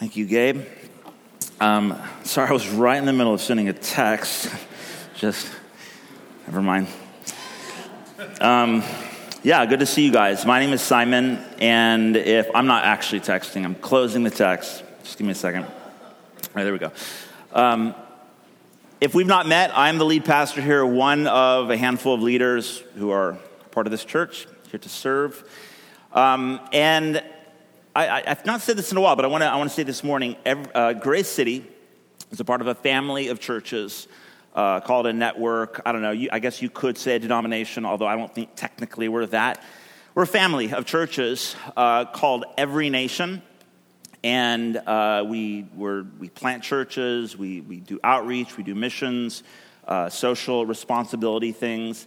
Thank you, Gabe. Um, sorry, I was right in the middle of sending a text. Just, never mind. Um, yeah, good to see you guys. My name is Simon, and if I'm not actually texting, I'm closing the text. Just give me a second. All right, there we go. Um, if we've not met, I'm the lead pastor here, one of a handful of leaders who are part of this church, here to serve. Um, and I, have not said this in a while, but I want to I wanna say this morning every, uh, Grace City is a part of a family of churches uh, called a network. I don't know, you, I guess you could say a denomination, although I don't think technically we're that. We're a family of churches uh, called Every Nation. And uh, we, we plant churches, we, we do outreach, we do missions, uh, social responsibility things.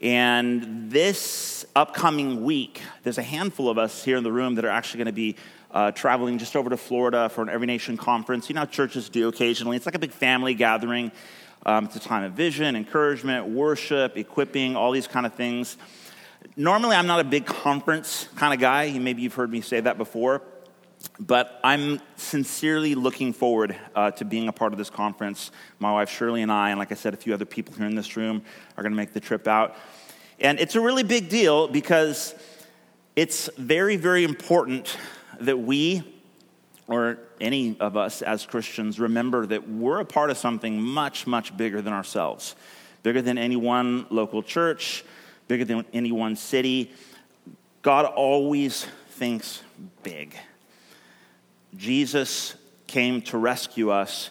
And this upcoming week, there's a handful of us here in the room that are actually going to be uh, traveling just over to Florida for an Every Nation conference. You know churches do occasionally. It's like a big family gathering. Um, it's a time of vision, encouragement, worship, equipping, all these kind of things. Normally, I'm not a big conference kind of guy. Maybe you've heard me say that before. But I'm sincerely looking forward uh, to being a part of this conference. My wife Shirley and I, and like I said, a few other people here in this room are going to make the trip out. And it's a really big deal because it's very, very important that we, or any of us as Christians, remember that we're a part of something much, much bigger than ourselves, bigger than any one local church, bigger than any one city. God always thinks big. Jesus came to rescue us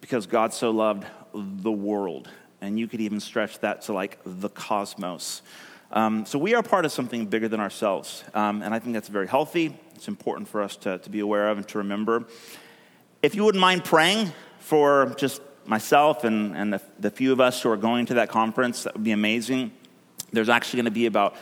because God so loved the world. And you could even stretch that to like the cosmos. Um, so we are part of something bigger than ourselves. Um, and I think that's very healthy. It's important for us to, to be aware of and to remember. If you wouldn't mind praying for just myself and, and the, the few of us who are going to that conference, that would be amazing. There's actually going to be about,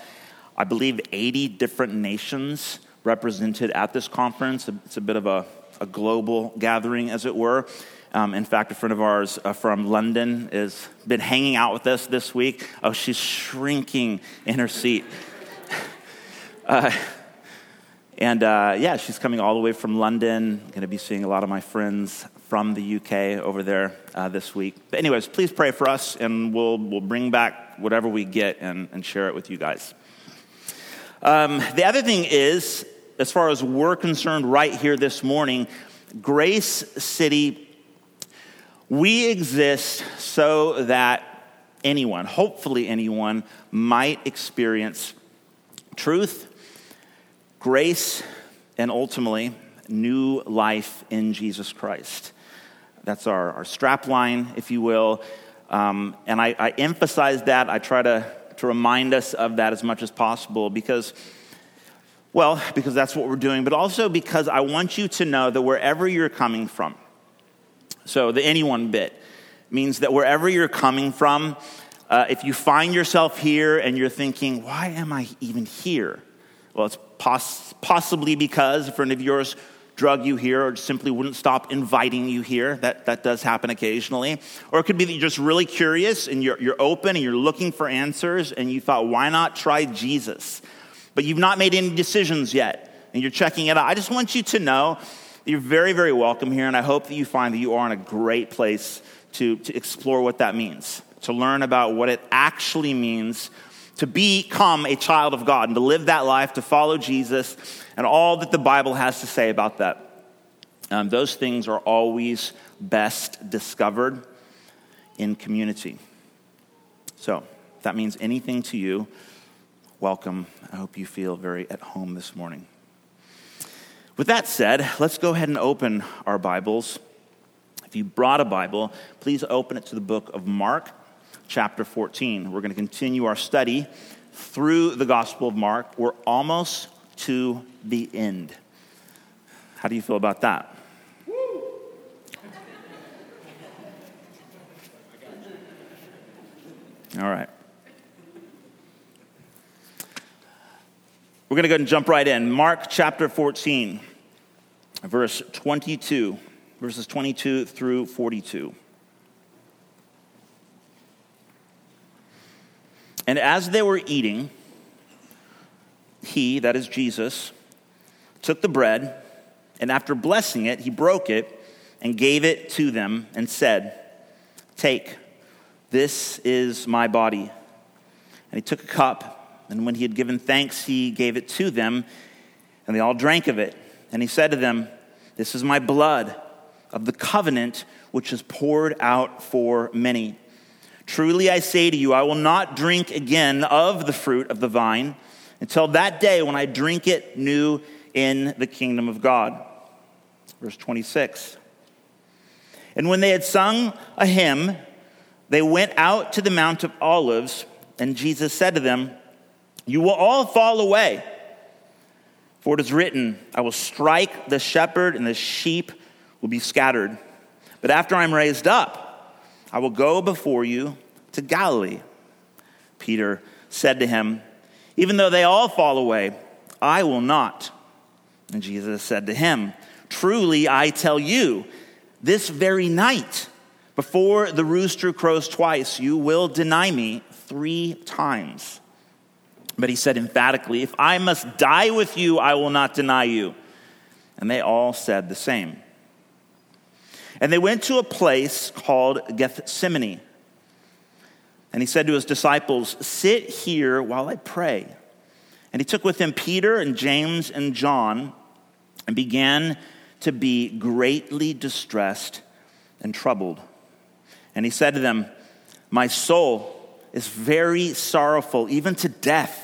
I believe, 80 different nations represented at this conference. It's a bit of a, a global gathering, as it were. Um, in fact, a friend of ours uh, from London has been hanging out with us this week. Oh, she's shrinking in her seat. Uh, and uh, yeah, she's coming all the way from London. Going to be seeing a lot of my friends from the UK over there uh, this week. But, anyways, please pray for us, and we'll, we'll bring back whatever we get and, and share it with you guys. Um, the other thing is, as far as we're concerned right here this morning, Grace City, we exist so that anyone, hopefully anyone, might experience truth, grace, and ultimately new life in Jesus Christ. That's our, our strap line, if you will. Um, and I, I emphasize that. I try to, to remind us of that as much as possible because well, because that's what we're doing, but also because I want you to know that wherever you're coming from, so the anyone bit means that wherever you're coming from, uh, if you find yourself here and you're thinking, why am I even here? Well, it's poss- possibly because a friend of yours drug you here or simply wouldn't stop inviting you here. That, that does happen occasionally. Or it could be that you're just really curious and you're, you're open and you're looking for answers and you thought, why not try Jesus? But you've not made any decisions yet and you're checking it out, I just want you to know you're very, very welcome here, and I hope that you find that you are in a great place to, to explore what that means, to learn about what it actually means to become a child of God and to live that life, to follow Jesus, and all that the Bible has to say about that. Um, those things are always best discovered in community. So, if that means anything to you, welcome. I hope you feel very at home this morning. With that said, let's go ahead and open our Bibles. If you brought a Bible, please open it to the book of Mark, chapter 14. We're going to continue our study through the Gospel of Mark. We're almost to the end. How do you feel about that? All right. We're going to go and jump right in. Mark chapter 14, verse 22, verses 22 through 42. And as they were eating, he, that is Jesus, took the bread And after blessing it, he broke it and gave it to them and said, Take, this is my body. And he took a cup, and when he had given thanks, he gave it to them, and they all drank of it. And he said to them, This is my blood of the covenant which is poured out for many. Truly I say to you, I will not drink again of the fruit of the vine until that day when I drink it new in the kingdom of God. Verse 26. And when they had sung a hymn, they went out to the Mount of Olives, and Jesus said to them, You will all fall away. For it is written, I will strike the shepherd, and the sheep will be scattered. But after I'm raised up, I will go before you to Galilee. Peter said to him, Even though they all fall away, I will not. And Jesus said to him, Truly I tell you, this very night, before the rooster crows twice, you will deny me three times. But he said emphatically, If I must die with you, I will not deny you. And they all said the same. And they went to a place called Gethsemane. And he said to his disciples, Sit here while I pray. And he took with him Peter and James and John and began to be greatly distressed and troubled. And he said to them, My soul is very sorrowful, even to death.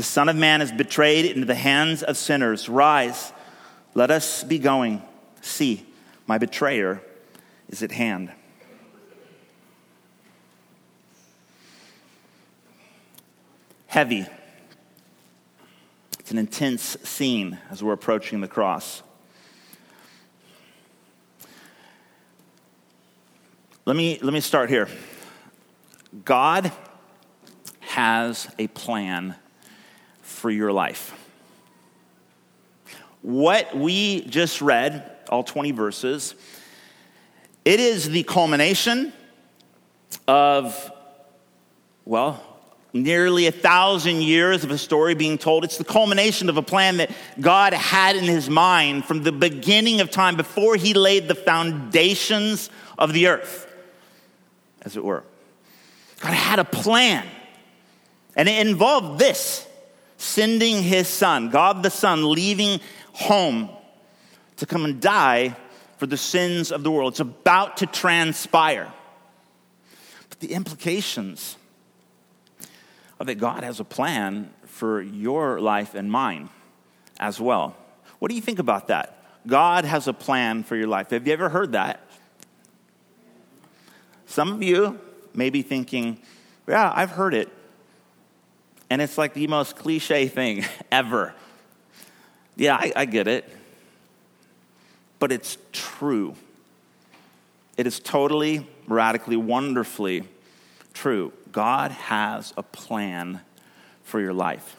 The Son of Man is betrayed into the hands of sinners. Rise let us be going. See, my betrayer is at hand. Heavy. It's an intense scene as we're approaching the cross. Let me, let me start here. God has a plan for your life what we just read, all 20 verses, it is the culmination of, well, nearly a thousand years of a story being told. It's the culmination of a plan that God had in his mind from the beginning of time before he laid the foundations of the earth, as it were. God had a plan, and it involved this sending his son, God the Son, leaving home to come and die for the sins of the world. It's about to transpire. But the implications of that God has a plan for your life and mine as well. What do you think about that? God has a plan for your life. Have you ever heard that? Some of you may be thinking, yeah, I've heard it. And it's like the most cliche thing ever. Yeah, I, I get it. But it's true. It is totally, radically, wonderfully true. God has a plan for your life.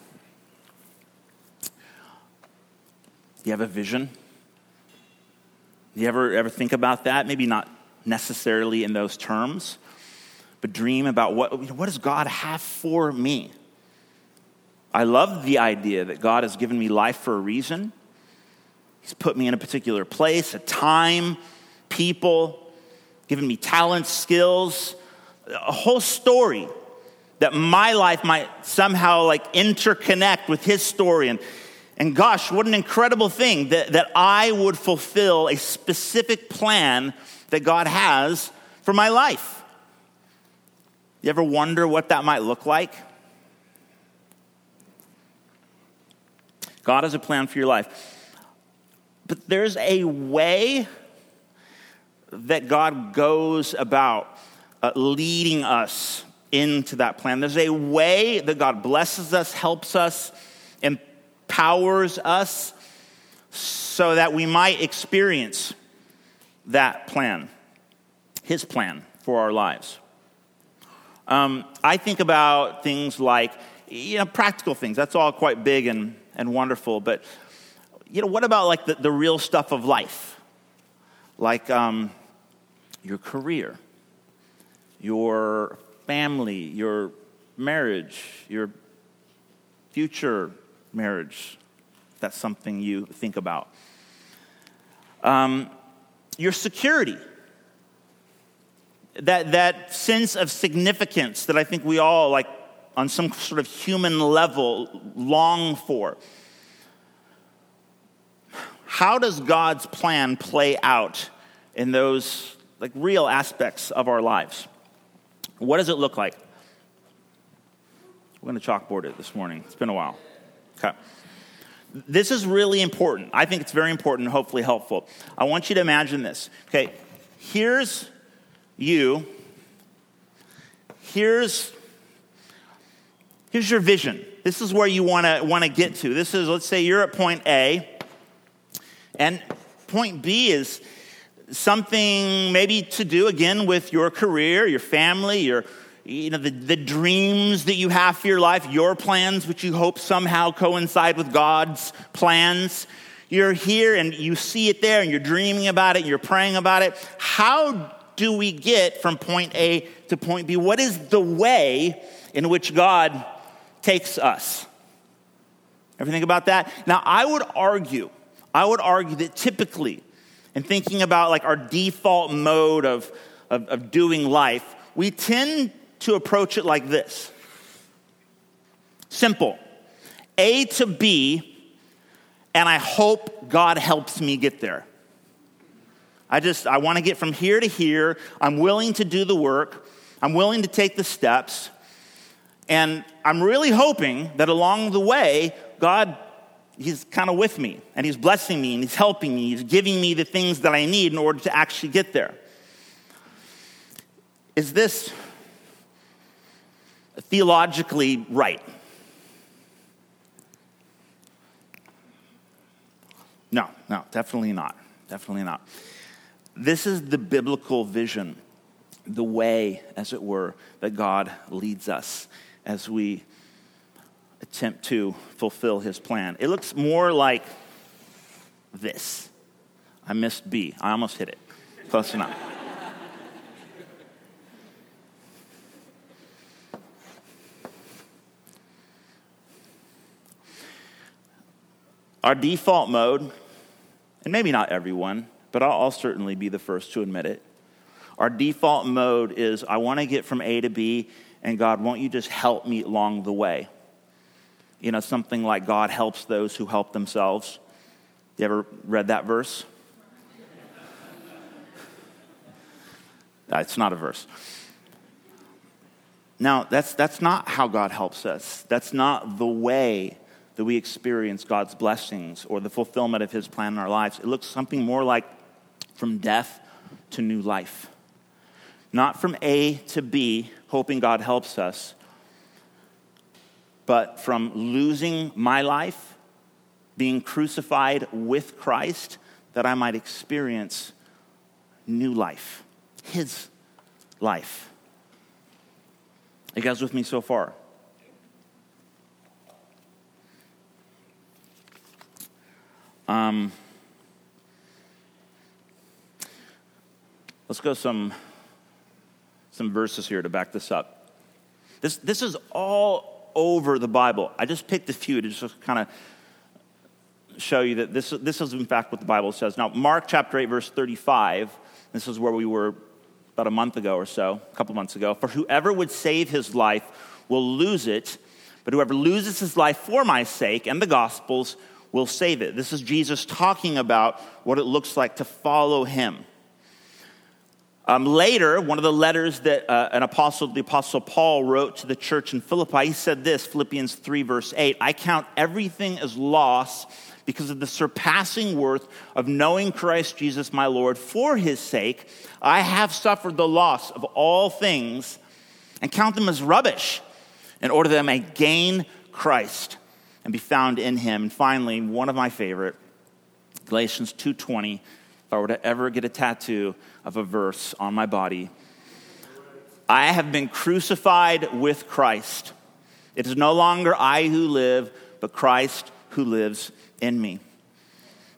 You have a vision? You ever, ever think about that? Maybe not necessarily in those terms, but dream about what, what does God have for me? I love the idea that God has given me life for a reason. He's put me in a particular place, a time, people, given me talents, skills, a whole story that my life might somehow like interconnect with his story and, And gosh, what an incredible thing that, that I would fulfill a specific plan that God has for my life. You ever wonder what that might look like? God has a plan for your life. But there's a way that God goes about uh, leading us into that plan. There's a way that God blesses us, helps us, empowers us so that we might experience that plan, His plan for our lives. Um, I think about things like, you know, practical things. That's all quite big and, and wonderful. But, you know, what about like the, the real stuff of life? Like um, your career, your family, your marriage, your future marriage. That's something you think about. Um, your security. That, that sense of significance that I think we all, like, on some sort of human level, long for. How does God's plan play out in those like real aspects of our lives? What does it look like? We're going to chalkboard it this morning. It's been a while. Okay. This is really important. I think it's very important and hopefully helpful. I want you to imagine this. Okay, here's you. Here's here's your vision. This is where you want to want to get to. This is let's say you're at point A and point B is something maybe to do again with your career, your family, your you know the, the dreams that you have for your life, your plans, which you hope somehow coincide with God's plans. You're here and you see it there and you're dreaming about it and you're praying about it. How do we get from point A to point B? What is the way in which God takes us? Ever think about that? Now, I would argue, I would argue that typically in thinking about like our default mode of, of, of doing life, we tend to approach it like this simple A to B, and I hope God helps me get there. I just, I want to get from here to here. I'm willing to do the work. I'm willing to take the steps. And I'm really hoping that along the way, God he's kind of with me and he's blessing me and he's helping me. He's giving me the things that I need in order to actually get there. Is this theologically right? No, no, definitely not. Definitely not. This is the biblical vision, the way, as it were, that God leads us as we attempt to fulfill his plan. It looks more like this. I missed B. I almost hit it. Close enough. Our default mode, and maybe not everyone, but I'll, I'll certainly be the first to admit it. Our default mode is I want to get from A to B, and God, won't you just help me along the way? you know, something like God helps those who help themselves. You ever read that verse? It's not a verse. Now, that's, that's not how God helps us. That's not the way that we experience God's blessings or the fulfillment of His plan in our lives. It looks something more like from death to new life. Not from A to B, hoping God helps us, but from losing my life, being crucified with Christ, that I might experience new life, His life. You guys with me so far? Um, let's go some some verses here to back this up. This this is all over the Bible. I just picked a few to just kind of show you that this, this is, in fact, what the Bible says. Now, Mark chapter 8, verse 35, this is where we were about a month ago or so, a couple months ago. For whoever would save his life will lose it, but whoever loses his life for my sake and the gospel's will save it. This is Jesus talking about what it looks like to follow him. Um, later, one of the letters that uh, an apostle, the apostle Paul, wrote to the church in Philippi, he said this Philippians 3, verse 8 I count everything as loss because of the surpassing worth of knowing Christ Jesus my Lord. For his sake, I have suffered the loss of all things and count them as rubbish in order that I may gain Christ and be found in him. And finally, one of my favorite, Galatians 2:20, if I were to ever get a tattoo of a verse on my body, I have been crucified with Christ. It is no longer I who live, but Christ who lives in me.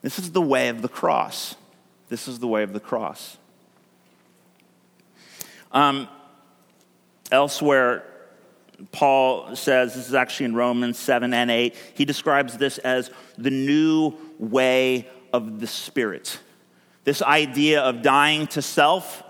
This is the way of the cross. This is the way of the cross. Um, elsewhere, Paul says, this is actually in Romans 7 and 8, he describes this as the new way of the Spirit. This idea of dying to self,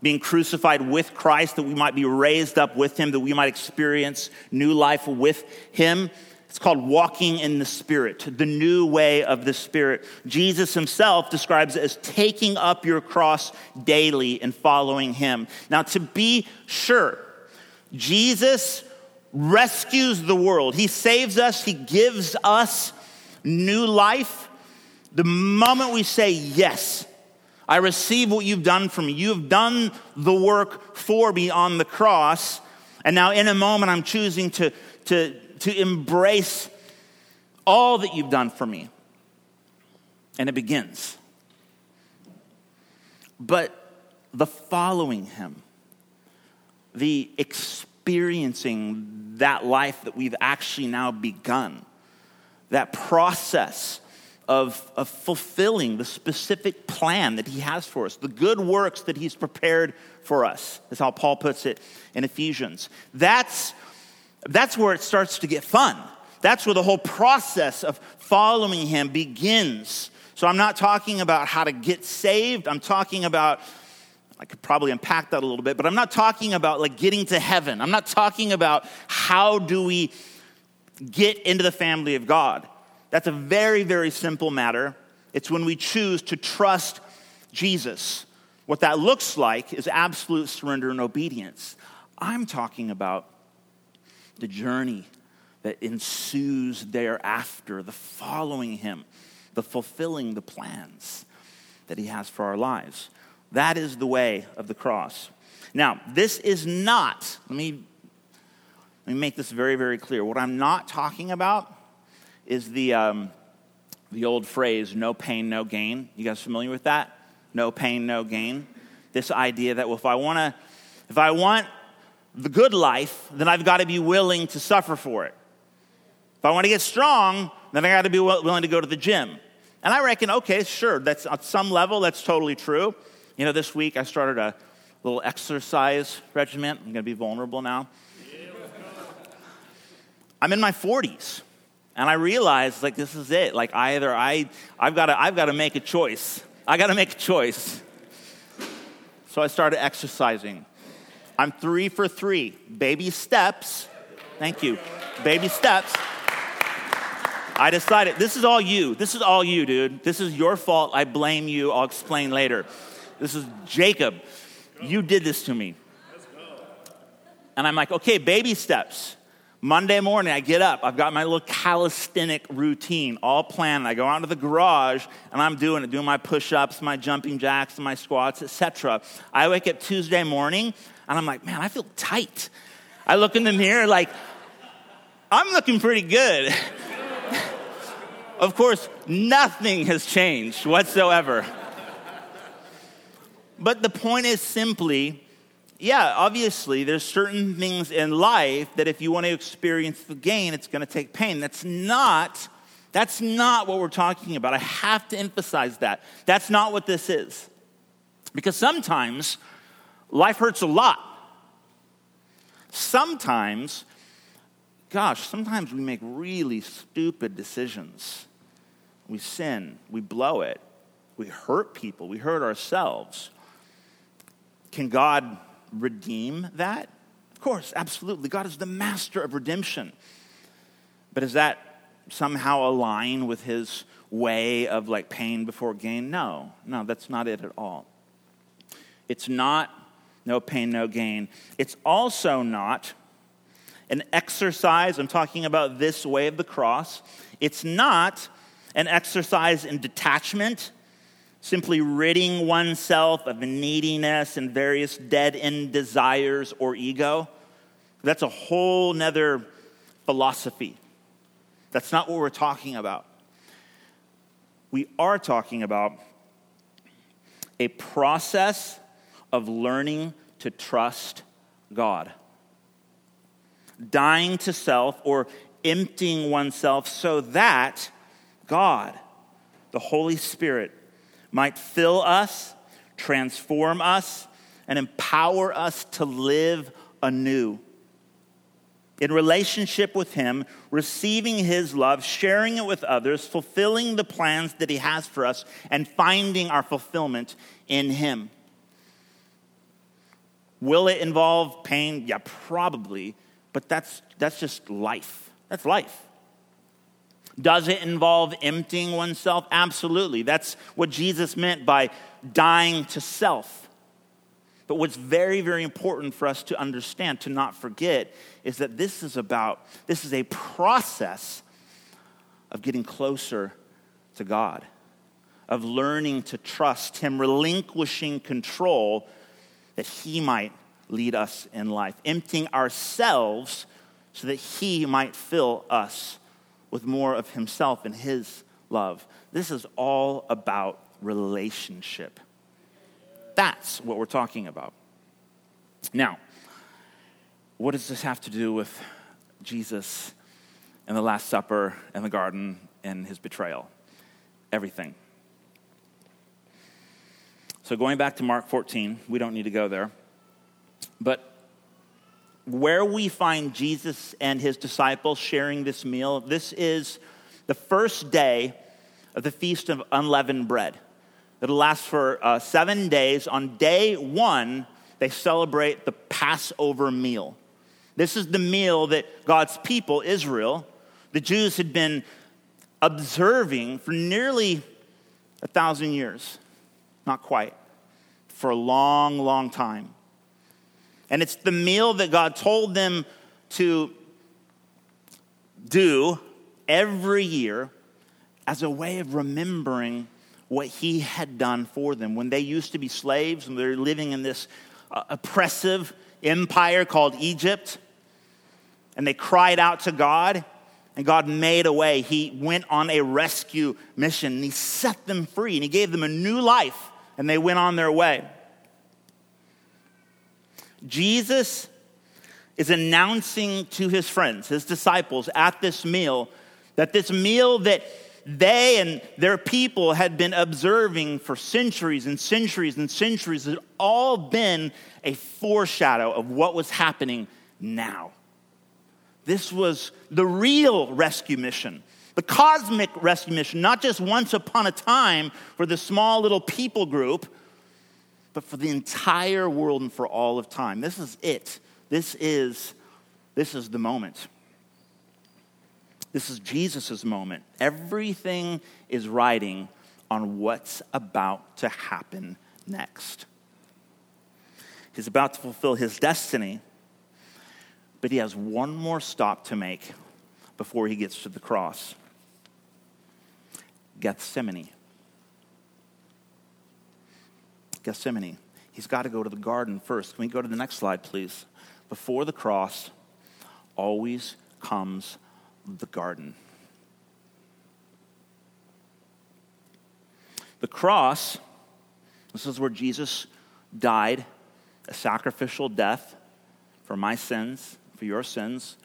being crucified with Christ, that we might be raised up with him, that we might experience new life with him. It's called walking in the Spirit, the new way of the Spirit. Jesus himself describes it as taking up your cross daily and following him. Now, to be sure, Jesus rescues the world. He saves us, He gives us new life. The moment we say, Yes, I receive what you've done for me, you have done the work for me on the cross. And now, in a moment, I'm choosing to, to, to embrace all that you've done for me. And it begins. But the following him, the experiencing that life that we've actually now begun, that process of, of fulfilling the specific plan that he has for us, the good works that he's prepared for us, is how Paul puts it in Ephesians. That's, that's where it starts to get fun. That's where the whole process of following him begins. So I'm not talking about how to get saved, I'm talking about I could probably unpack that a little bit, but I'm not talking about like getting to heaven. I'm not talking about how do we get into the family of God. That's a very, very simple matter. It's when we choose to trust Jesus. What that looks like is absolute surrender and obedience. I'm talking about the journey that ensues thereafter, the following Him, the fulfilling the plans that He has for our lives. That is the way of the cross. Now, this is not, let me, let me make this very, very clear. What I'm not talking about is the, um, the old phrase, no pain, no gain. You guys familiar with that? No pain, no gain. This idea that well, if I want to, if I want the good life, then I've got to be willing to suffer for it. If I want to get strong, then I got to be willing to go to the gym. And I reckon, okay, sure, that's at some level, that's totally true. You know, this week I started a little exercise regimen. I'm going to be vulnerable now. I'm in my 40s. And I realized, like, this is it. Like, either I, I've got to, I've got to make a choice. I got to make a choice. So I started exercising. I'm three for three. Baby steps. Thank you. Baby steps. I decided, this is all you. This is all you, dude. This is your fault. I blame you. I'll explain later. This is Jacob. You did this to me. And I'm like, okay, baby steps. Monday morning, I get up. I've got my little calisthenic routine all planned. I go out to the garage and I'm doing it, doing my push ups, my jumping jacks, my squats, etc. I wake up Tuesday morning and I'm like, man, I feel tight. I look in the mirror like, I'm looking pretty good. of course, nothing has changed whatsoever. But the point is simply yeah, obviously, there's certain things in life that if you want to experience the gain, it's going to take pain. That's not, that's not what we're talking about. I have to emphasize that. That's not what this is. Because sometimes life hurts a lot. Sometimes, gosh, sometimes we make really stupid decisions. We sin, we blow it, we hurt people, we hurt ourselves. Can God redeem that? Of course, absolutely. God is the master of redemption. But is that somehow align with his way of like pain before gain. No, no, that's not it at all. It's not no pain, no gain. It's also not an exercise. I'm talking about this way of the cross. It's not an exercise in detachment, simply ridding oneself of neediness and various dead end desires or ego. That's a whole nother philosophy. That's not what we're talking about. We are talking about a process of learning to trust God. Dying to self or emptying oneself so that God, the Holy Spirit, might fill us, transform us, and empower us to live anew in relationship with Him, receiving His love, sharing it with others, fulfilling the plans that He has for us, and finding our fulfillment in Him. Will it involve pain? Yeah, probably, but that's, that's just life. That's life. Does it involve emptying oneself? Absolutely. That's what Jesus meant by dying to self. But what's very, very important for us to understand, to not forget, is that this is about, this is a process of getting closer to God, of learning to trust Him, relinquishing control that He might lead us in life, emptying ourselves so that He might fill us with more of Himself and His love. This is all about relationship. That's what we're talking about. Now, what does this have to do with Jesus and the Last Supper and the garden and his betrayal? Everything. So, going back to Mark 14, we don't need to go there. But where we find Jesus and his disciples sharing this meal, this is the first day of the Feast of Unleavened Bread. It'll last for uh, seven days. On day one, they celebrate the Passover meal. This is the meal that God's people, Israel, the Jews, had been observing for nearly a thousand years. Not quite, for a long, long time. And it's the meal that God told them to do every year as a way of remembering what he had done for them. When they used to be slaves and they're living in this uh, oppressive empire called Egypt, and they cried out to God, and God made a way. He went on a rescue mission, and He set them free, and He gave them a new life, and they went on their way. Jesus is announcing to his friends, his disciples, at this meal, that this meal that they and their people had been observing for centuries and centuries and centuries had all been a foreshadow of what was happening now. This was the real rescue mission, the cosmic rescue mission, not just once upon a time for the small little people group, but for the entire world and for all of time. This is it. This is, this is the moment. This is Jesus' moment. Everything is riding on what's about to happen next. He's about to fulfill his destiny, but he has one more stop to make before he gets to the cross Gethsemane. Gethsemane. He's got to go to the garden first. Can we go to the next slide, please? Before the cross always comes the garden. The cross, this is where Jesus died a sacrificial death for my sins, for your sins.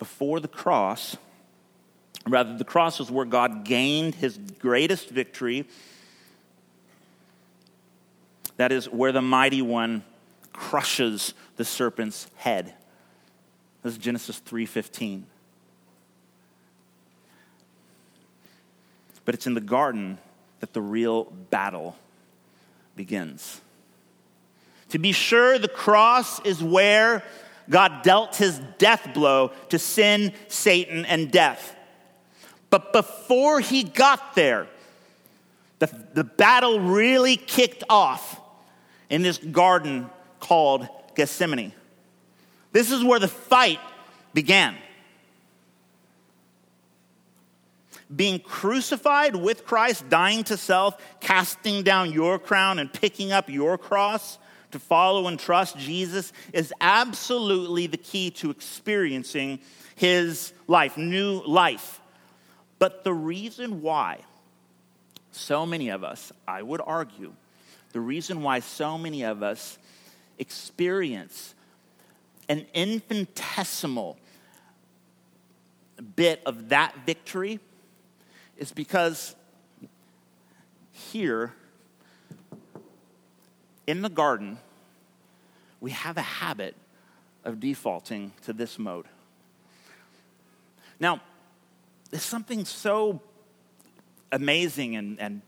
Before the cross, rather, the cross was where God gained his greatest victory. That is where the mighty one crushes the serpent's head. This is Genesis 3:15. But it's in the garden that the real battle begins. To be sure, the cross is where God dealt his death blow to sin, Satan, and death. But before he got there, the, the battle really kicked off in this garden called Gethsemane. This is where the fight began. Being crucified with Christ, dying to self, casting down your crown, and picking up your cross to follow and trust Jesus is absolutely the key to experiencing his life, new life. But the reason why so many of us, I would argue, the reason why so many of us experience an infinitesimal bit of that victory is because here in the garden, we have a habit of defaulting to this mode. Now, there's something so amazing and, and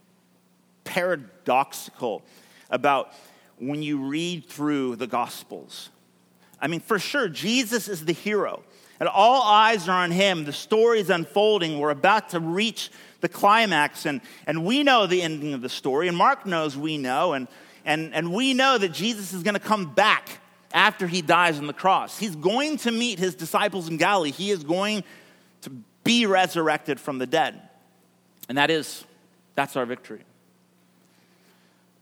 paradoxical about when you read through the Gospels. I mean, for sure, Jesus is the hero, and all eyes are on him. The story is unfolding. We're about to reach the climax, and, and we know the ending of the story, and Mark knows we know, and, and, and we know that Jesus is going to come back after he dies on the cross. He's going to meet his disciples in Galilee, he is going to be resurrected from the dead. And that is, that's our victory.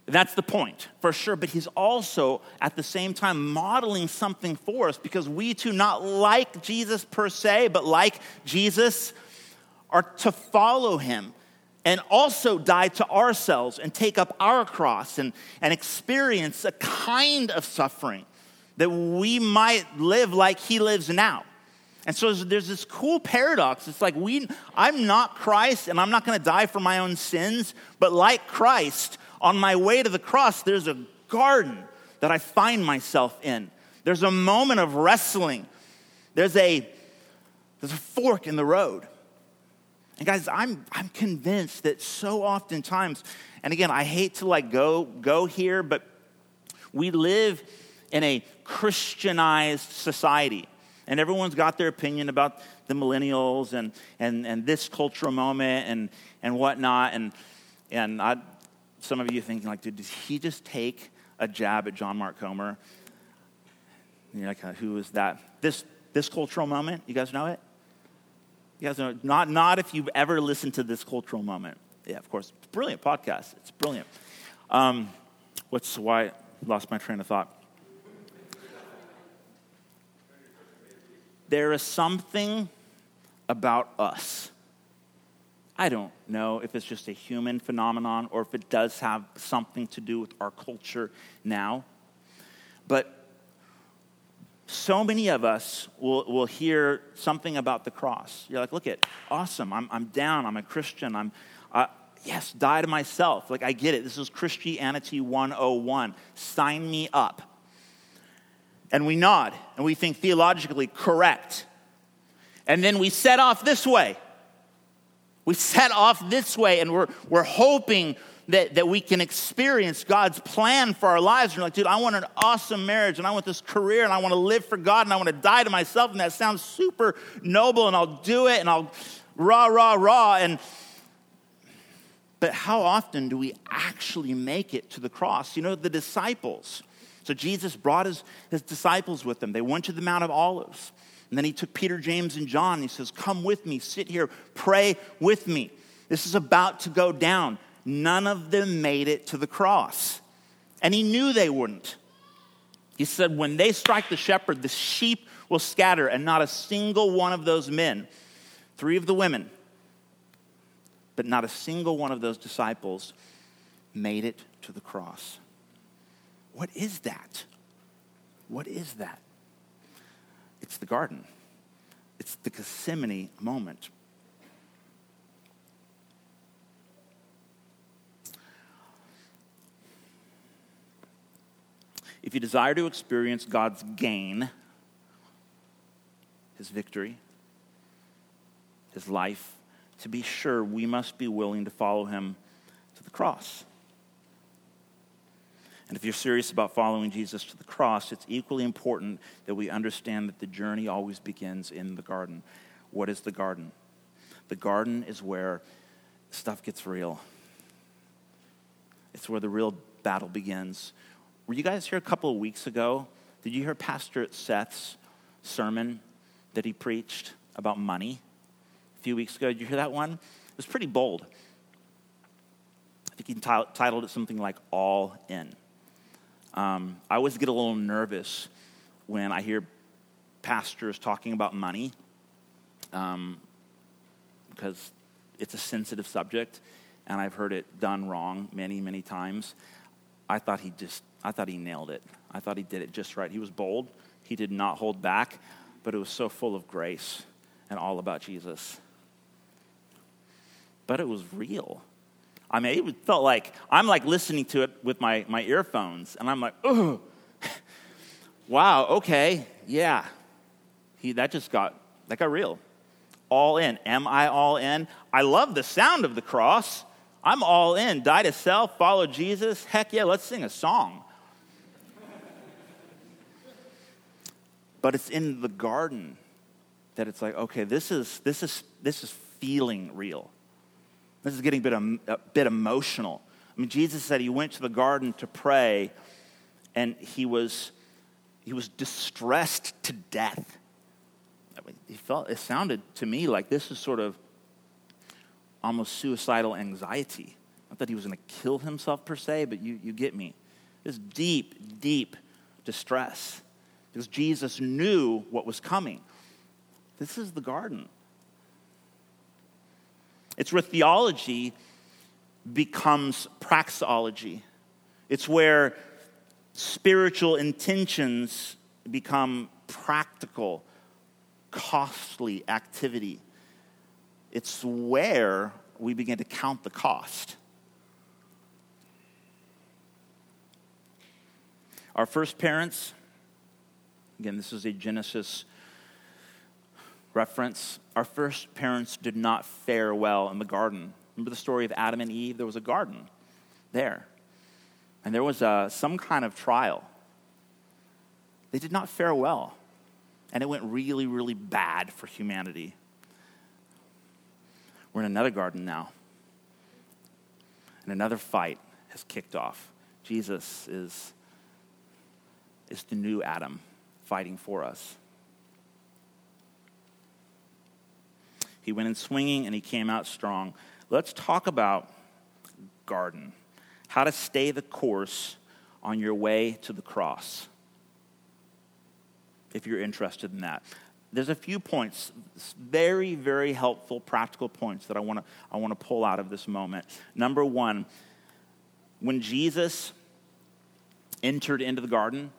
That's the point, for sure. But he's also, at the same time, modeling something for us because we too, not like Jesus per se, but like Jesus, are to follow him and also die to ourselves and take up our cross and, and experience a kind of suffering that we might live like he lives now. And so there's this cool paradox. It's like we I'm not Christ and I'm not going to die for my own sins, but like Christ, on my way to the cross there's a garden that I find myself in. There's a moment of wrestling. There's a there's a fork in the road. And guys, I'm I'm convinced that so oftentimes and again, I hate to like go go here, but we live in a Christianized society and everyone's got their opinion about the millennials and, and, and this cultural moment and, and whatnot. And, and I, some of you thinking, like, dude, did he just take a jab at John Mark Comer? you're like, uh, who is that? This, this cultural moment, you guys know it? You guys know Not, not if you've ever listened to this cultural moment. Yeah, of course. Brilliant podcast. It's brilliant. Um, what's why I lost my train of thought? there is something about us. I don't know if it's just a human phenomenon or if it does have something to do with our culture now. But so many of us will, will hear something about the cross. You're like, look at, awesome, I'm, I'm down, I'm a Christian, I'm, uh, yes, die to myself. Like, I get it. This is Christianity 101. Sign me up and we nod and we think theologically correct. And then we set off this way. We set off this way and we're, we're hoping that, that we can experience God's plan for our lives. You're like, dude, I want an awesome marriage and I want this career and I want to live for God and I want to die to myself. And that sounds super noble and I'll do it and I'll rah, rah, rah. And, but how often do we actually make it to the cross? You know, the disciples, so Jesus brought his, his disciples with him. They went to the Mount of Olives. And then he took Peter, James, and John. And he says, Come with me, sit here, pray with me. This is about to go down. None of them made it to the cross. And he knew they wouldn't. He said, When they strike the shepherd, the sheep will scatter, and not a single one of those men, three of the women, but not a single one of those disciples made it to the cross. What is that? What is that? It's the garden, it's the Gethsemane moment. If you desire to experience God's gain, his victory, his life, to be sure we must be willing to follow him to the cross. And if you're serious about following Jesus to the cross, it's equally important that we understand that the journey always begins in the garden. What is the garden? The garden is where stuff gets real. It's where the real battle begins. Were you guys here a couple of weeks ago? Did you hear Pastor Seth's sermon that he preached about money a few weeks ago? Did you hear that one? It was pretty bold. I think he t- titled it something like All In. Um, I always get a little nervous when I hear pastors talking about money um, because it's a sensitive subject and I've heard it done wrong many, many times. I thought he just, I thought he nailed it. I thought he did it just right. He was bold. He did not hold back, but it was so full of grace and all about Jesus. But it was real. I mean, it felt like I'm like listening to it with my, my earphones, and I'm like, oh, wow, okay, yeah. He, that just got, that got real. All in. Am I all in? I love the sound of the cross. I'm all in. Die to self, follow Jesus. Heck yeah, let's sing a song. but it's in the garden that it's like, okay, this is, this is, this is feeling real. This is getting a bit, a bit emotional. I mean, Jesus said he went to the garden to pray, and he was, he was distressed to death. I mean, he felt, it sounded to me like this is sort of almost suicidal anxiety. Not that he was going to kill himself per se, but you, you get me. This deep, deep distress because Jesus knew what was coming. This is the garden. It's where theology becomes praxeology. It's where spiritual intentions become practical, costly activity. It's where we begin to count the cost. Our first parents, again, this is a Genesis reference. Our first parents did not fare well in the garden. Remember the story of Adam and Eve? There was a garden there, and there was uh, some kind of trial. They did not fare well, and it went really, really bad for humanity. We're in another garden now, and another fight has kicked off. Jesus is, is the new Adam fighting for us. He went in swinging and he came out strong. Let's talk about garden, how to stay the course on your way to the cross, if you're interested in that. There's a few points, very, very helpful, practical points that I want to I want to pull out of this moment. Number one, when Jesus entered into the garden,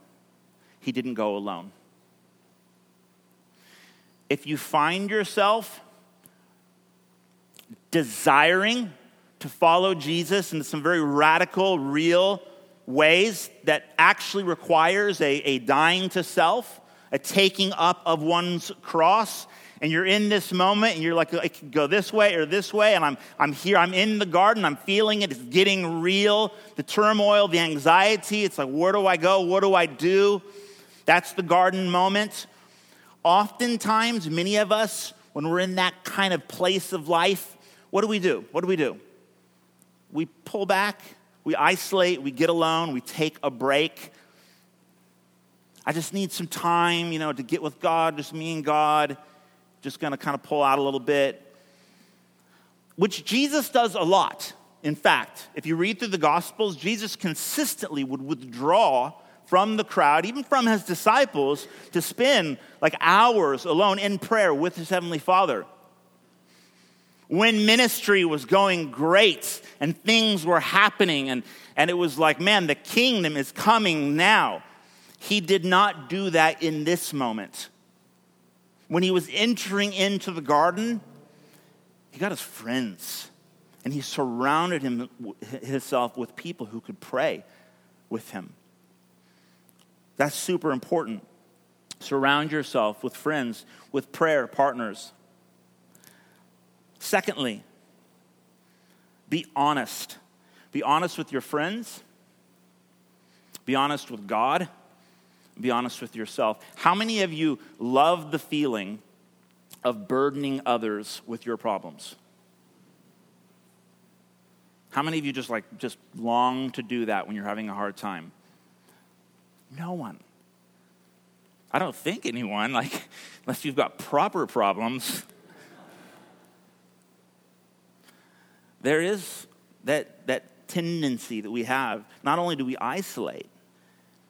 he didn't go alone. If you find yourself desiring to follow Jesus in some very radical, real ways that actually requires a, a dying to self, a taking up of one's cross. And you're in this moment and you're like, I can go this way or this way. And I'm, I'm here, I'm in the garden, I'm feeling it, it's getting real. The turmoil, the anxiety, it's like, where do I go? What do I do? That's the garden moment. Oftentimes, many of us, when we're in that kind of place of life, what do we do? What do we do? We pull back, we isolate, we get alone, we take a break. I just need some time, you know, to get with God, just me and God. Just gonna kind of pull out a little bit. Which Jesus does a lot. In fact, if you read through the Gospels, Jesus consistently would withdraw from the crowd, even from his disciples, to spend like hours alone in prayer with his Heavenly Father when ministry was going great and things were happening and, and it was like, man, the kingdom is coming now. He did not do that in this moment. When he was entering into the garden, he got his friends and he surrounded him, himself with people who could pray with him. That's super important. Surround yourself with friends, with prayer partners. Secondly, be honest. Be honest with your friends. Be honest with God. Be honest with yourself. How many of you love the feeling of burdening others with your problems? How many of you just like just long to do that when you're having a hard time? No one. I don't think anyone, like, unless you've got proper problems. There is that, that tendency that we have. Not only do we isolate,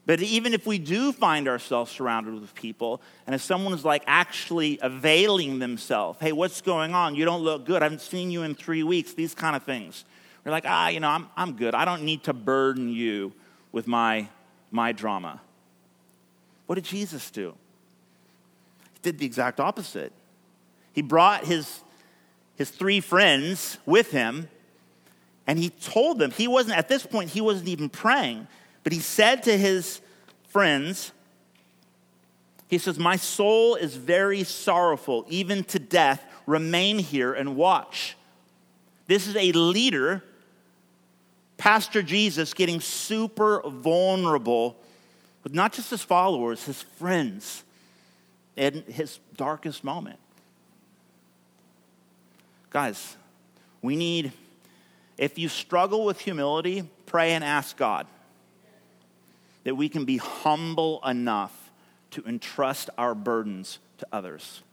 but even if we do find ourselves surrounded with people, and if someone is like actually availing themselves, hey, what's going on? You don't look good. I haven't seen you in three weeks, these kind of things. We're like, ah, you know, I'm, I'm good. I don't need to burden you with my, my drama. What did Jesus do? He did the exact opposite. He brought his, his three friends with him, and he told them, he wasn't, at this point, he wasn't even praying, but he said to his friends, he says, My soul is very sorrowful, even to death. Remain here and watch. This is a leader Pastor Jesus getting super vulnerable with not just his followers, his friends, in his darkest moment. Guys, we need, if you struggle with humility, pray and ask God that we can be humble enough to entrust our burdens to others.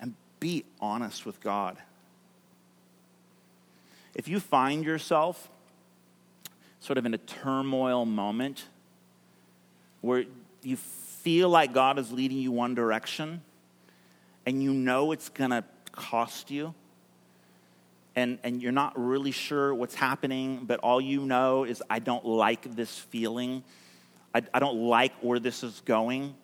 And be honest with God. If you find yourself sort of in a turmoil moment where you feel like God is leading you one direction and you know it's going to cost you, and, and you're not really sure what's happening, but all you know is, I don't like this feeling. I, I don't like where this is going.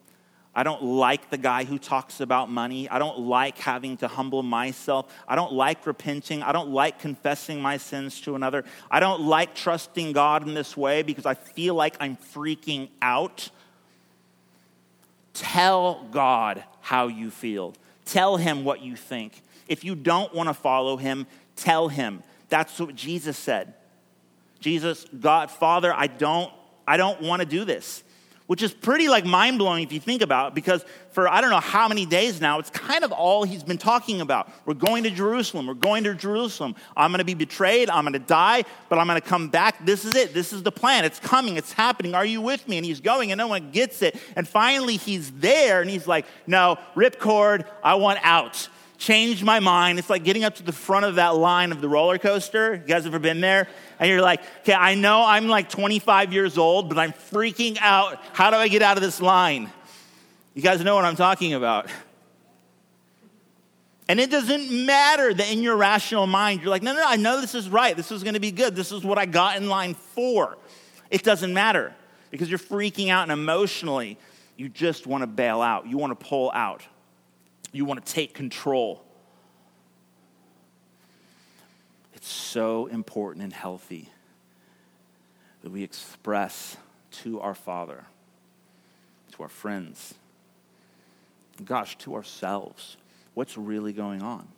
I don't like the guy who talks about money. I don't like having to humble myself. I don't like repenting. I don't like confessing my sins to another. I don't like trusting God in this way because I feel like I'm freaking out. Tell God how you feel. Tell him what you think. If you don't want to follow him, tell him. That's what Jesus said. Jesus, God, Father, I don't I don't want to do this which is pretty like mind blowing if you think about it, because for I don't know how many days now, it's kind of all he's been talking about. We're going to Jerusalem. We're going to Jerusalem. I'm going to be betrayed. I'm going to die, but I'm going to come back. This is it. This is the plan. It's coming. It's happening. Are you with me? And he's going, and no one gets it. And finally, he's there, and he's like, No, ripcord. I want out changed my mind. It's like getting up to the front of that line of the roller coaster. You guys ever been there? And you're like, okay, I know I'm like 25 years old, but I'm freaking out. How do I get out of this line? You guys know what I'm talking about. And it doesn't matter that in your rational mind, you're like, no, no, no I know this is right. This is going to be good. This is what I got in line for. It doesn't matter because you're freaking out and emotionally, you just want to bail out. You want to pull out. You want to take control. It's so important and healthy that we express to our Father, to our friends, gosh, to ourselves, what's really going on.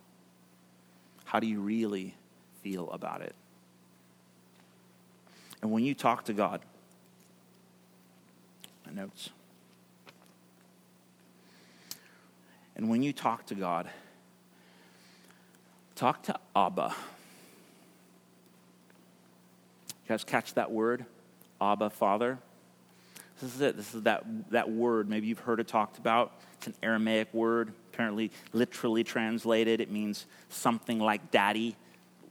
How do you really feel about it? And when you talk to God, my notes. And when you talk to God, talk to Abba. You guys catch that word? Abba, Father? This is it. This is that, that word. Maybe you've heard it talked about. It's an Aramaic word, apparently literally translated. It means something like daddy.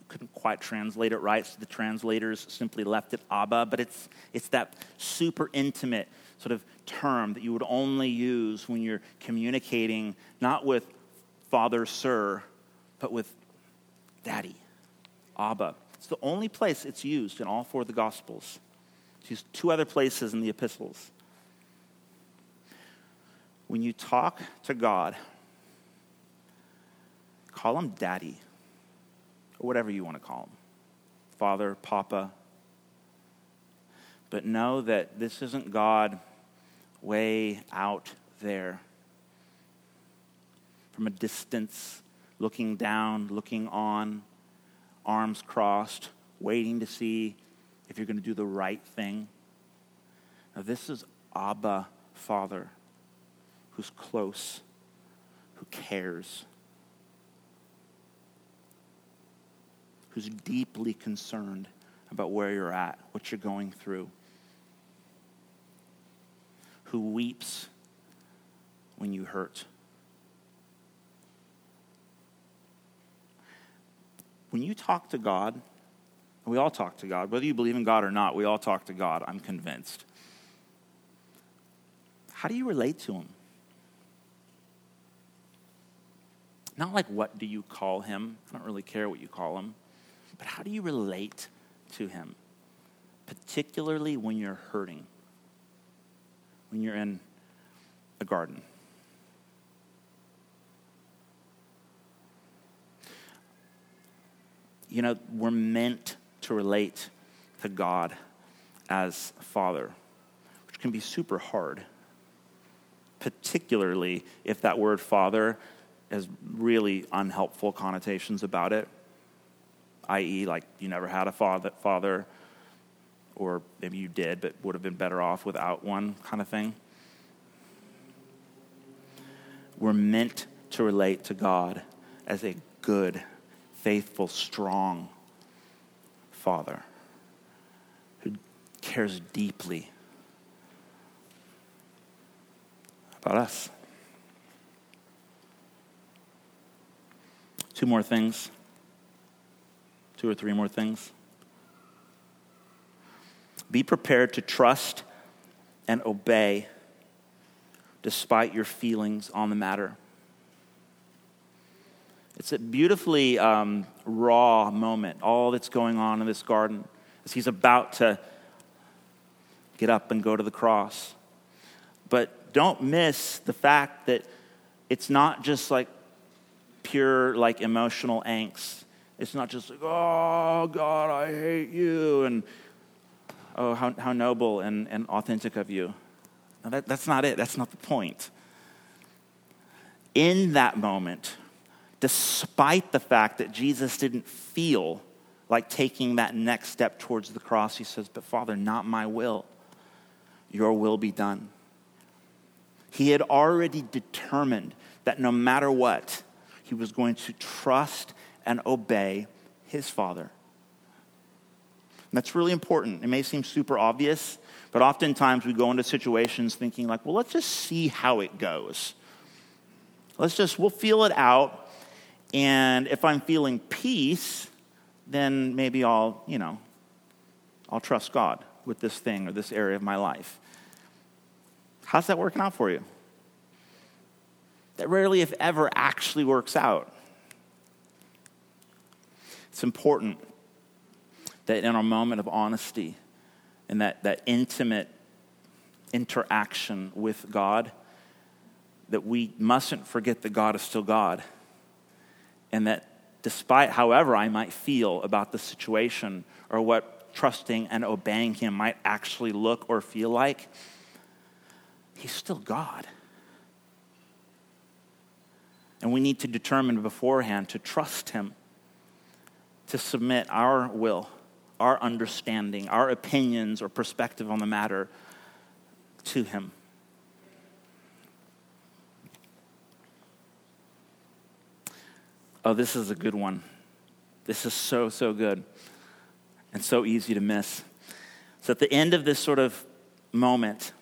Couldn't quite translate it right, so the translators simply left it Abba. But it's, it's that super intimate, sort of term that you would only use when you're communicating not with Father, Sir, but with Daddy, Abba. It's the only place it's used in all four of the Gospels. It's used two other places in the epistles. When you talk to God, call him Daddy, or whatever you want to call him Father, Papa. But know that this isn't God way out there. From a distance, looking down, looking on, arms crossed, waiting to see if you're going to do the right thing. Now, this is Abba, Father, who's close who cares, who's deeply concerned about where you're at, what you're going through, who weeps when you hurt. When you talk to God, we all talk to God, whether you believe in God or not, we all talk to God, I'm convinced. How do you relate to Him? Not like what do you call Him? I don't really care what you call Him. But how do you relate to Him? Particularly when you're hurting, when you're in a garden. You know, we're meant to relate to God as Father, which can be super hard, particularly if that word Father has really unhelpful connotations about it, i.e., like you never had a father, father, or maybe you did, but would have been better off without one kind of thing. We're meant to relate to God as a good, faithful, strong Father who cares deeply about us. Two more things. Two or three more things. Be prepared to trust and obey despite your feelings on the matter. It's a beautifully um, raw moment, all that's going on in this garden as he's about to get up and go to the cross. But don't miss the fact that it's not just like pure, like emotional angst. It's not just like, oh, God, I hate you, and oh, how, how noble and, and authentic of you. No, that, that's not it. That's not the point. In that moment, despite the fact that Jesus didn't feel like taking that next step towards the cross, he says, But Father, not my will, your will be done. He had already determined that no matter what, he was going to trust and obey his Father. That's really important. It may seem super obvious, but oftentimes we go into situations thinking, like, well, let's just see how it goes. Let's just, we'll feel it out and if I'm feeling peace, then maybe I'll, you know, I'll trust God with this thing or this area of my life. How's that working out for you? That rarely, if ever, actually works out. It's important that in our moment of honesty and that, that intimate interaction with God, that we mustn't forget that God is still God and that despite however I might feel about the situation or what trusting and obeying Him might actually look or feel like, He's still God. And we need to determine beforehand to trust Him, to submit our will, our understanding, our opinions or perspective on the matter to Him. Oh, this is a good one. This is so, so good and so easy to miss. So at the end of this sort of moment,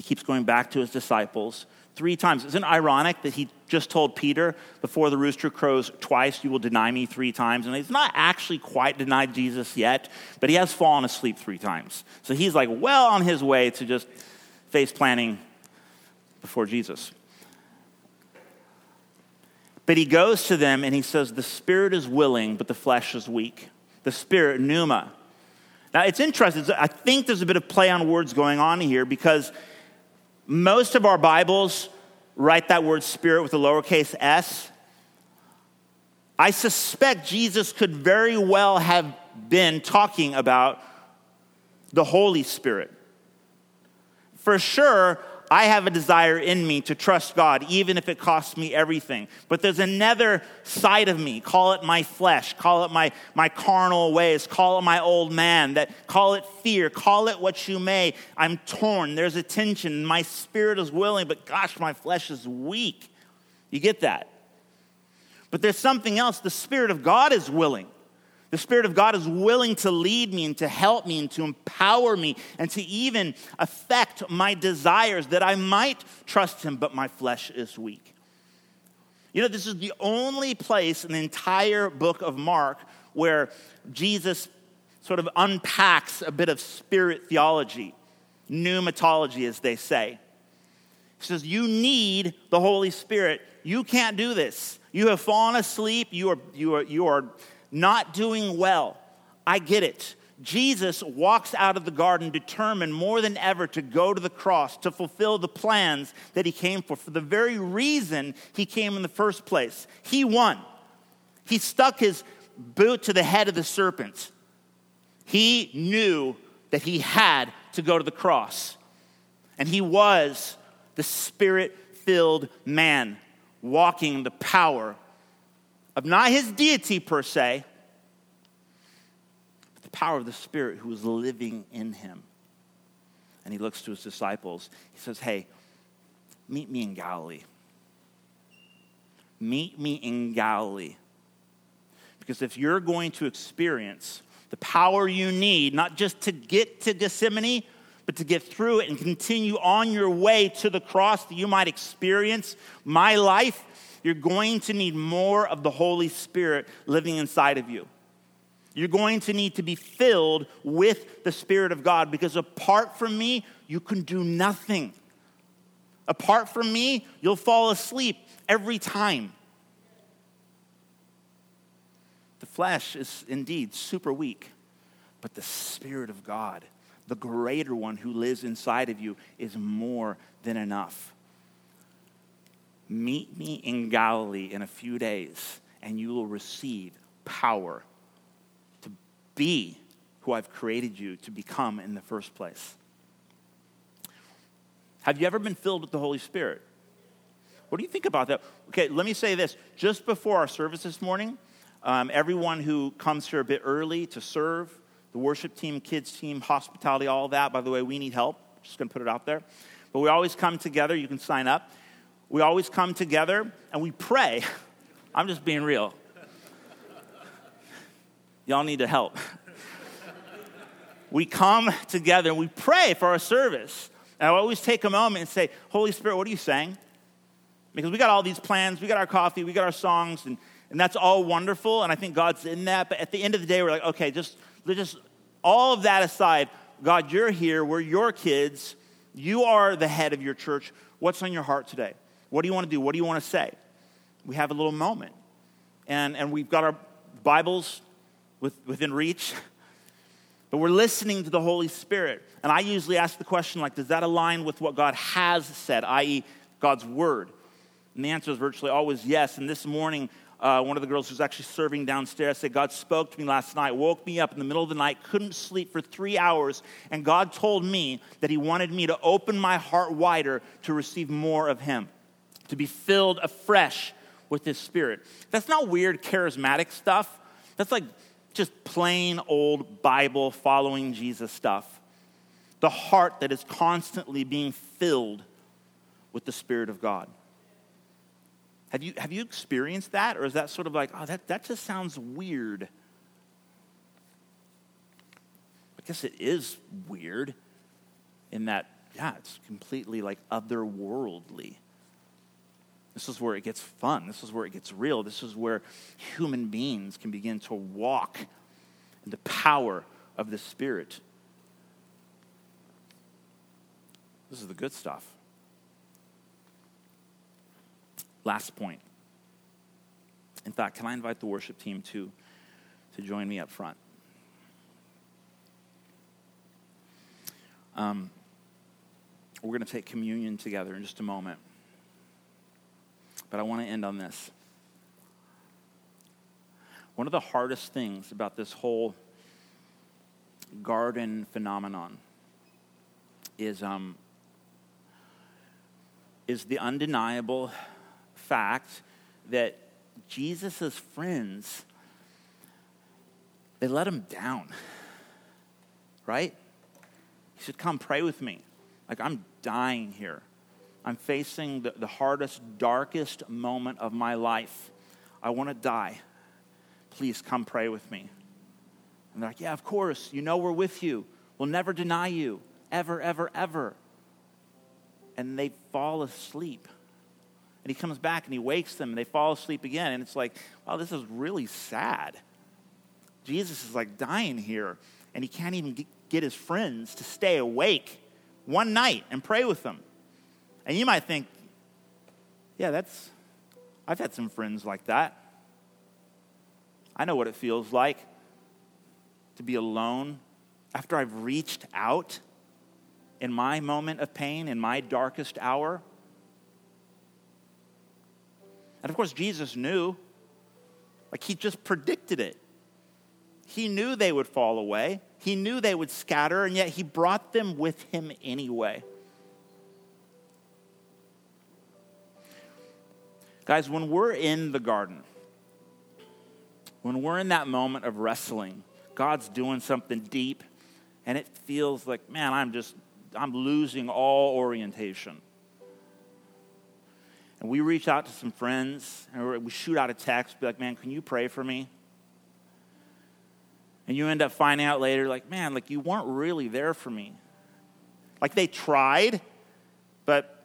he keeps going back to his disciples three times. Isn't it ironic that he just told Peter, before the rooster crows twice, you will deny me three times? And he's not actually quite denied Jesus yet, but he has fallen asleep three times. So he's like well on his way to just face planning before Jesus. But he goes to them and he says, The spirit is willing, but the flesh is weak. The spirit, pneuma. Now, it's interesting. I think there's a bit of play on words going on here because most of our Bibles write that word spirit with a lowercase s. I suspect Jesus could very well have been talking about the Holy Spirit. For sure, I have a desire in me to trust God, even if it costs me everything. But there's another side of me, call it my flesh, call it my, my carnal ways, call it my old man, that call it fear, call it what you may. I'm torn, there's a tension, my spirit is willing, but gosh, my flesh is weak. You get that? But there's something else. The Spirit of God is willing. The Spirit of God is willing to lead me and to help me and to empower me and to even affect my desires that I might trust Him, but my flesh is weak. You know, this is the only place in the entire book of Mark where Jesus sort of unpacks a bit of spirit theology, pneumatology, as they say. He says, You need the Holy Spirit. You can't do this. You have fallen asleep. You are, you are, you are not doing well. I get it. Jesus walks out of the garden determined more than ever to go to the cross, to fulfill the plans that he came for, for the very reason he came in the first place. He won. He stuck his boot to the head of the serpent. He knew that he had to go to the cross. And he was the spirit filled man walking the power of not his deity per se, but the power of the Spirit who was living in him. And he looks to his disciples. He says, Hey, meet me in Galilee. Meet me in Galilee. Because if you're going to experience the power you need, not just to get to Gethsemane, but to get through it and continue on your way to the cross that you might experience my life, you're going to need more of the Holy Spirit living inside of you. You're going to need to be filled with the Spirit of God because apart from me, you can do nothing. Apart from me, you'll fall asleep every time. The flesh is indeed super weak, but the Spirit of God, the greater one who lives inside of you, is more than enough. Meet me in Galilee in a few days, and you will receive power to be who I've created you to become in the first place. Have you ever been filled with the Holy Spirit? What do you think about that? Okay, let me say this. Just before our service this morning, um, everyone who comes here a bit early to serve, the worship team, kids team, hospitality, all that, by the way, we need help. Just going to put it out there. But we always come together. You can sign up we always come together and we pray. I'm just being real. Y'all need to help. we come together and we pray for our service. And I always take a moment and say, Holy Spirit, what are you saying? Because we got all these plans, we got our coffee, we got our songs, and, and that's all wonderful. And I think God's in that. But at the end of the day, we're like, okay, just, just all of that aside, God, you're here. We're your kids. You are the head of your church. What's on your heart today? What do you want to do? What do you want to say? We have a little moment. And, and we've got our Bibles with, within reach, but we're listening to the Holy Spirit. And I usually ask the question, like, does that align with what God has said, i.e., God's Word? And the answer is virtually always yes. And this morning, uh, one of the girls who's actually serving downstairs said, God spoke to me last night, woke me up in the middle of the night, couldn't sleep for three hours, and God told me that He wanted me to open my heart wider to receive more of Him to be filled afresh with His Spirit. That's not weird, charismatic stuff. That's like just plain old Bible following Jesus stuff. The heart that is constantly being filled with the Spirit of God. Have you, have you experienced that? Or is that sort of like, oh, that, that just sounds weird? I guess it is weird in that, yeah, it's completely like otherworldly. This is where it gets fun. This is where it gets real. This is where human beings can begin to walk in the power of the Spirit. This is the good stuff. Last point. In fact, can I invite the worship team to, to join me up front? Um, we're going to take communion together in just a moment. But I want to end on this. One of the hardest things about this whole garden phenomenon is, um, is the undeniable fact that Jesus' friends, they let him down. Right? He said, Come pray with me. Like, I'm dying here. I'm facing the, the hardest, darkest moment of my life. I want to die. Please come pray with me. And they're like, Yeah, of course. You know we're with you. We'll never deny you, ever, ever, ever. And they fall asleep. And he comes back and he wakes them and they fall asleep again. And it's like, wow, this is really sad. Jesus is like dying here and he can't even get his friends to stay awake one night and pray with them. And you might think, yeah, that's, I've had some friends like that. I know what it feels like to be alone after I've reached out in my moment of pain, in my darkest hour. And of course, Jesus knew, like he just predicted it. He knew they would fall away, he knew they would scatter, and yet he brought them with him anyway. Guys, when we're in the garden, when we're in that moment of wrestling, God's doing something deep, and it feels like, man, I'm just, I'm losing all orientation. And we reach out to some friends, and we shoot out a text, be like, man, can you pray for me? And you end up finding out later, like, man, like you weren't really there for me. Like they tried, but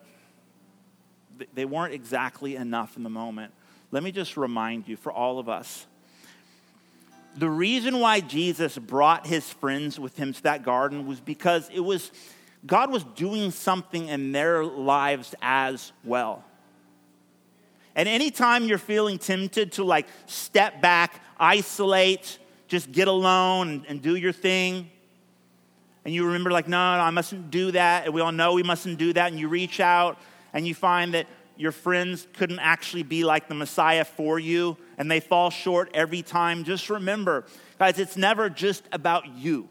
they weren't exactly enough in the moment. Let me just remind you for all of us the reason why Jesus brought his friends with him to that garden was because it was God was doing something in their lives as well. And anytime you're feeling tempted to like step back, isolate, just get alone and, and do your thing, and you remember, like, no, no, I mustn't do that, and we all know we mustn't do that, and you reach out and you find that your friends couldn't actually be like the Messiah for you, and they fall short every time, just remember, guys, it's never just about you.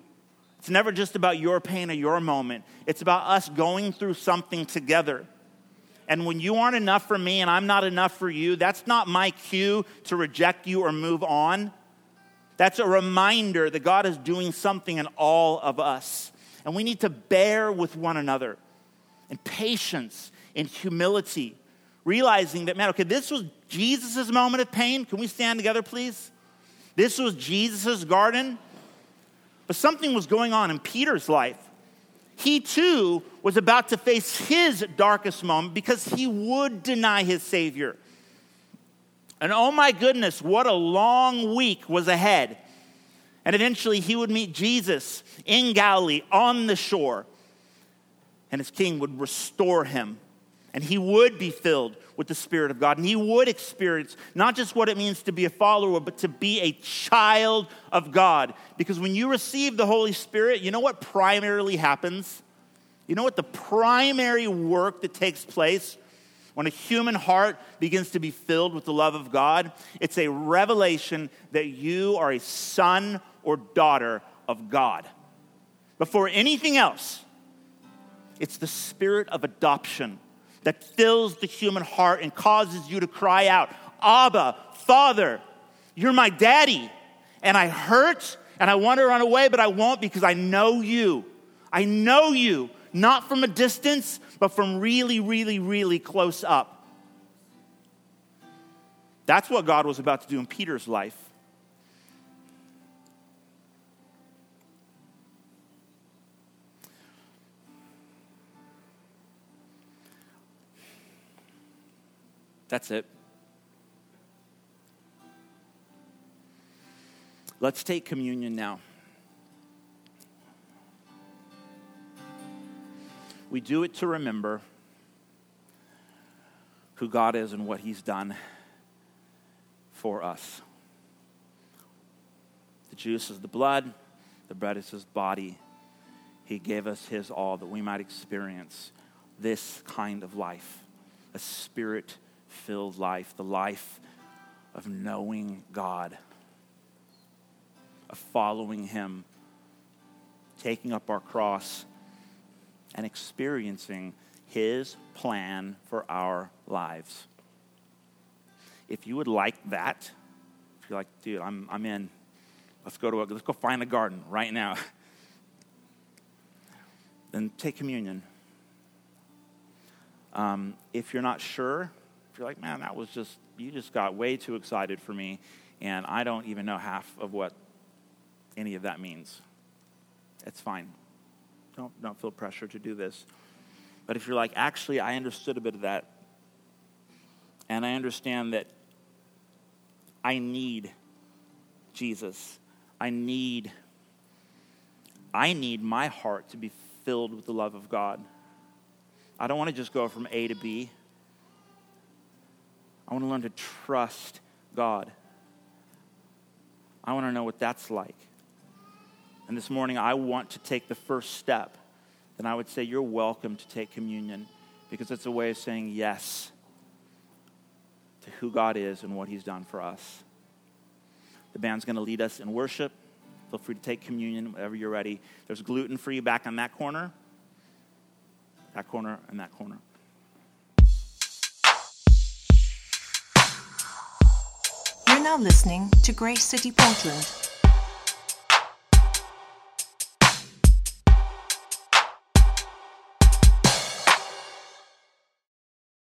It's never just about your pain or your moment. It's about us going through something together. And when you aren't enough for me and I'm not enough for you, that's not my cue to reject you or move on. That's a reminder that God is doing something in all of us. And we need to bear with one another in patience, in humility, realizing that, man, okay, this was Jesus' moment of pain. Can we stand together, please? This was Jesus' garden. But something was going on in Peter's life. He too was about to face his darkest moment because he would deny his Savior. And oh my goodness, what a long week was ahead. And eventually he would meet Jesus in Galilee on the shore, and his king would restore him and he would be filled with the Spirit of God. And he would experience not just what it means to be a follower, but to be a child of God. Because when you receive the Holy Spirit, you know what primarily happens? You know what the primary work that takes place when a human heart begins to be filled with the love of God? It's a revelation that you are a son or daughter of God. Before anything else, it's the spirit of adoption that fills the human heart and causes you to cry out, Abba, Father, you're my daddy. And I hurt and I want to run away, but I won't because I know you. I know you, not from a distance, but from really, really, really close up. That's what God was about to do in Peter's life. That's it. Let's take communion now. We do it to remember who God is and what He's done for us. The juice is the blood, the bread is His body. He gave us His all that we might experience this kind of life, a spirit filled life, the life of knowing God, of following Him, taking up our cross, and experiencing His plan for our lives. If you would like that, if you're like, dude, I'm, I'm in, let's go to a, let's go find a garden right now. then take communion. Um, if you're not sure, if you're like, man, that was just you just got way too excited for me, and I don't even know half of what any of that means. It's fine. Don't, don't feel pressure to do this. But if you're like, actually, I understood a bit of that, and I understand that I need Jesus. I need I need my heart to be filled with the love of God. I don't want to just go from A to B. I want to learn to trust God. I want to know what that's like. And this morning, I want to take the first step. Then I would say, You're welcome to take communion because it's a way of saying yes to who God is and what He's done for us. The band's going to lead us in worship. Feel free to take communion whenever you're ready. There's gluten free back on that corner, that corner, and that corner. Now listening to Grace City Portland